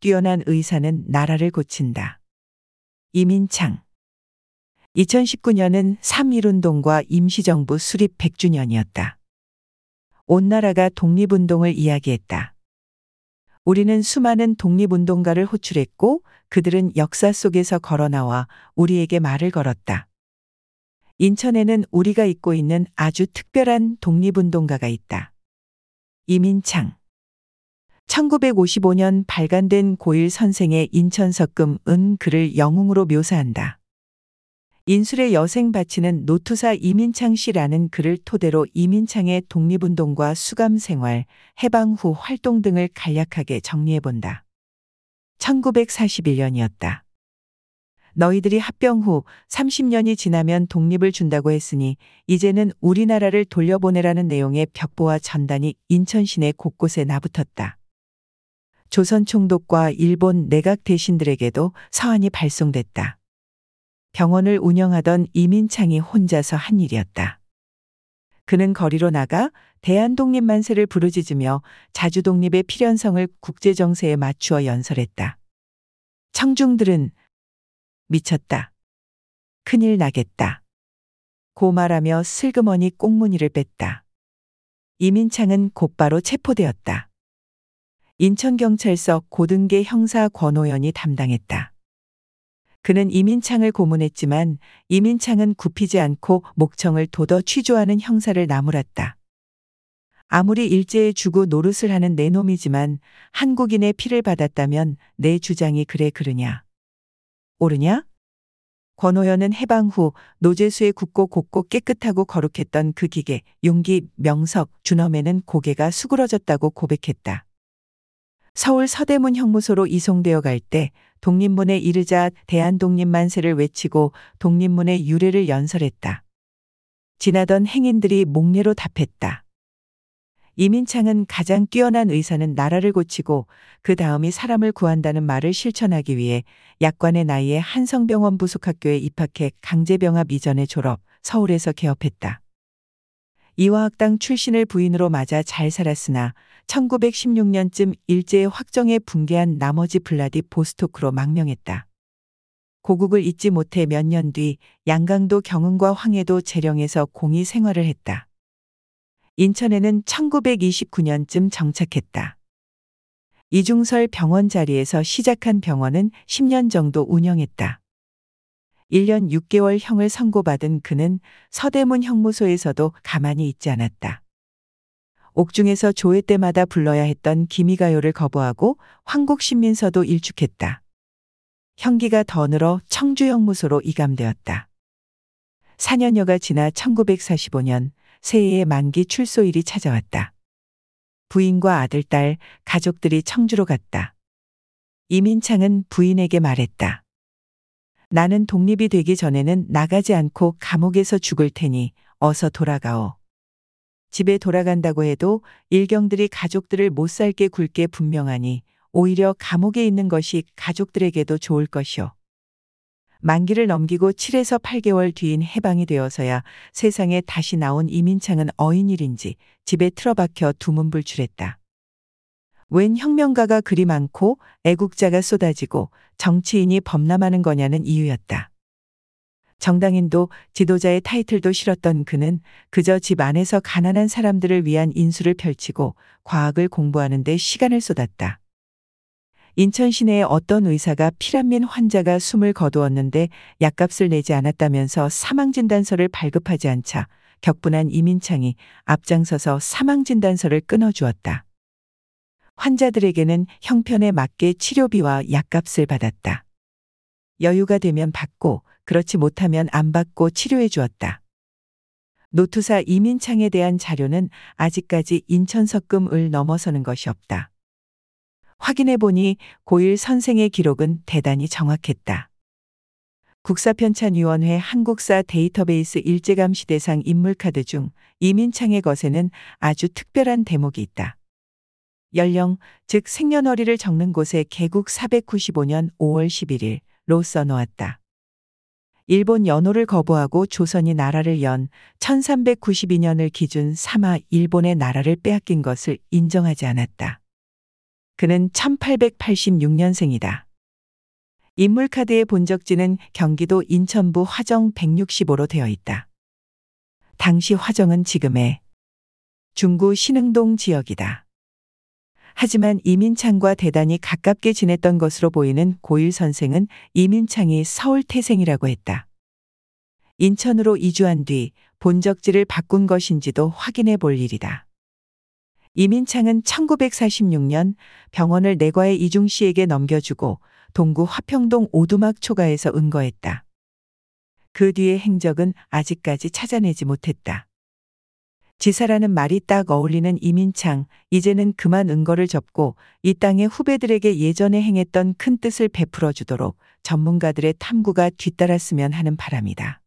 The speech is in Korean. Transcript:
뛰어난 의사는 나라를 고친다. 이민창 2019년은 3.1운동과 임시정부 수립 100주년이었다. 온 나라가 독립운동을 이야기했다. 우리는 수많은 독립운동가를 호출했고 그들은 역사 속에서 걸어나와 우리에게 말을 걸었다. 인천에는 우리가 잊고 있는 아주 특별한 독립운동가가 있다. 이민창 1955년 발간된 고일 선생의 인천석금은 그를 영웅으로 묘사한다. 인술의 여생 바치는 노투사 이민창 씨라는 글을 토대로 이민창의 독립운동과 수감 생활, 해방 후 활동 등을 간략하게 정리해본다. 1941년이었다. 너희들이 합병 후 30년이 지나면 독립을 준다고 했으니 이제는 우리나라를 돌려보내라는 내용의 벽보와 전단이 인천 시내 곳곳에 나붙었다. 조선 총독과 일본 내각 대신들에게도 서한이 발송됐다. 병원을 운영하던 이민창이 혼자서 한 일이었다. 그는 거리로 나가 대한독립 만세를 부르짖으며 자주독립의 필연성을 국제정세에 맞추어 연설했다. 청중들은 미쳤다. 큰일 나겠다. 고말하며 슬그머니 꽁무니를 뺐다. 이민창은 곧바로 체포되었다. 인천경찰서 고등계 형사 권호연이 담당했다. 그는 이민창을 고문했지만 이민창은 굽히지 않고 목청을 돋아 취조하는 형사를 나무랐다. 아무리 일제에 주고 노릇을 하는 내 놈이지만 한국인의 피를 받았다면 내 주장이 그래 그르냐. 옳으냐? 권호연은 해방 후 노제수에 굳고 곱고 깨끗하고 거룩했던 그 기계, 용기, 명석, 준엄에는 고개가 수그러졌다고 고백했다. 서울 서대문 형무소로 이송되어 갈 때 독립문에 이르자 대한독립만세를 외치고 독립문의 유래를 연설했다. 지나던 행인들이 목례로 답했다. 이민창은 가장 뛰어난 의사는 나라를 고치고 그 다음이 사람을 구한다는 말을 실천하기 위해 약관의 나이에 한성병원 부속학교에 입학해 강제병합 이전에 졸업, 서울에서 개업했다. 이화학당 출신을 부인으로 맞아 잘 살았으나 1916년쯤 일제의 확정에 붕괴한 나머지 블라디 보스토크로 망명했다. 고국을 잊지 못해 몇 년 뒤 양강도 경흥과 황해도 재령에서 공의 생활을 했다. 인천에는 1929년쯤 정착했다. 이중설 병원 자리에서 시작한 병원은 10년 정도 운영했다. 1년 6개월 형을 선고받은 그는 서대문 형무소에서도 가만히 있지 않았다. 옥중에서 조회 때마다 불러야 했던 기미가요를 거부하고 황국신민서도 일축했다. 형기가 더 늘어 청주 형무소로 이감되었다. 4년여가 지나 1945년 새해의 만기 출소일이 찾아왔다. 부인과 아들, 딸, 가족들이 청주로 갔다. 이민창은 부인에게 말했다. 나는 독립이 되기 전에는 나가지 않고 감옥에서 죽을 테니 어서 돌아가오. 집에 돌아간다고 해도 일경들이 가족들을 못 살게 굴게 분명하니 오히려 감옥에 있는 것이 가족들에게도 좋을 것이오. 만기를 넘기고 7에서 8개월 뒤인 해방이 되어서야 세상에 다시 나온 이민창은 어인일인지 집에 틀어박혀 두문불출했다. 웬 혁명가가 그리 많고 애국자가 쏟아지고 정치인이 범람하는 거냐는 이유였다. 정당인도 지도자의 타이틀도 싫었던 그는 그저 집 안에서 가난한 사람들을 위한 인수를 펼치고 과학을 공부하는 데 시간을 쏟았다. 인천 시내의 어떤 의사가 피란민 환자가 숨을 거두었는데 약값을 내지 않았다면서 사망진단서를 발급하지 않자 격분한 이민창이 앞장서서 사망진단서를 끊어주었다. 환자들에게는 형편에 맞게 치료비와 약값을 받았다. 여유가 되면 받고 그렇지 못하면 안 받고 치료해 주었다. 노투사 이민창에 대한 자료는 아직까지 인천석금을 넘어서는 것이 없다. 확인해 보니 고일 선생의 기록은 대단히 정확했다. 국사편찬위원회 한국사 데이터베이스 일제감시 대상 인물카드 중 이민창의 것에는 아주 특별한 대목이 있다. 연령, 즉 생년월일을 적는 곳에 개국 495년 5월 11일로 써놓았다. 일본 연호를 거부하고 조선이 나라를 연 1392년을 기준 삼아 일본의 나라를 빼앗긴 것을 인정하지 않았다. 그는 1886년생이다. 인물카드의 본적지는 경기도 인천부 화정 165로 되어 있다. 당시 화정은 지금의 중구 신흥동 지역이다. 하지만 이민창과 대단히 가깝게 지냈던 것으로 보이는 고일 선생은 이민창이 서울 태생이라고 했다. 인천으로 이주한 뒤 본적지를 바꾼 것인지도 확인해 볼 일이다. 이민창은 1946년 병원을 내과의 이중 씨에게 넘겨주고 동구 화평동 오두막 초가에서 은거했다. 그 뒤의 행적은 아직까지 찾아내지 못했다. 지사라는 말이 딱 어울리는 이민창, 이제는 그만 은거를 접고 이 땅의 후배들에게 예전에 행했던 큰 뜻을 베풀어 주도록 전문가들의 탐구가 뒤따랐으면 하는 바람이다.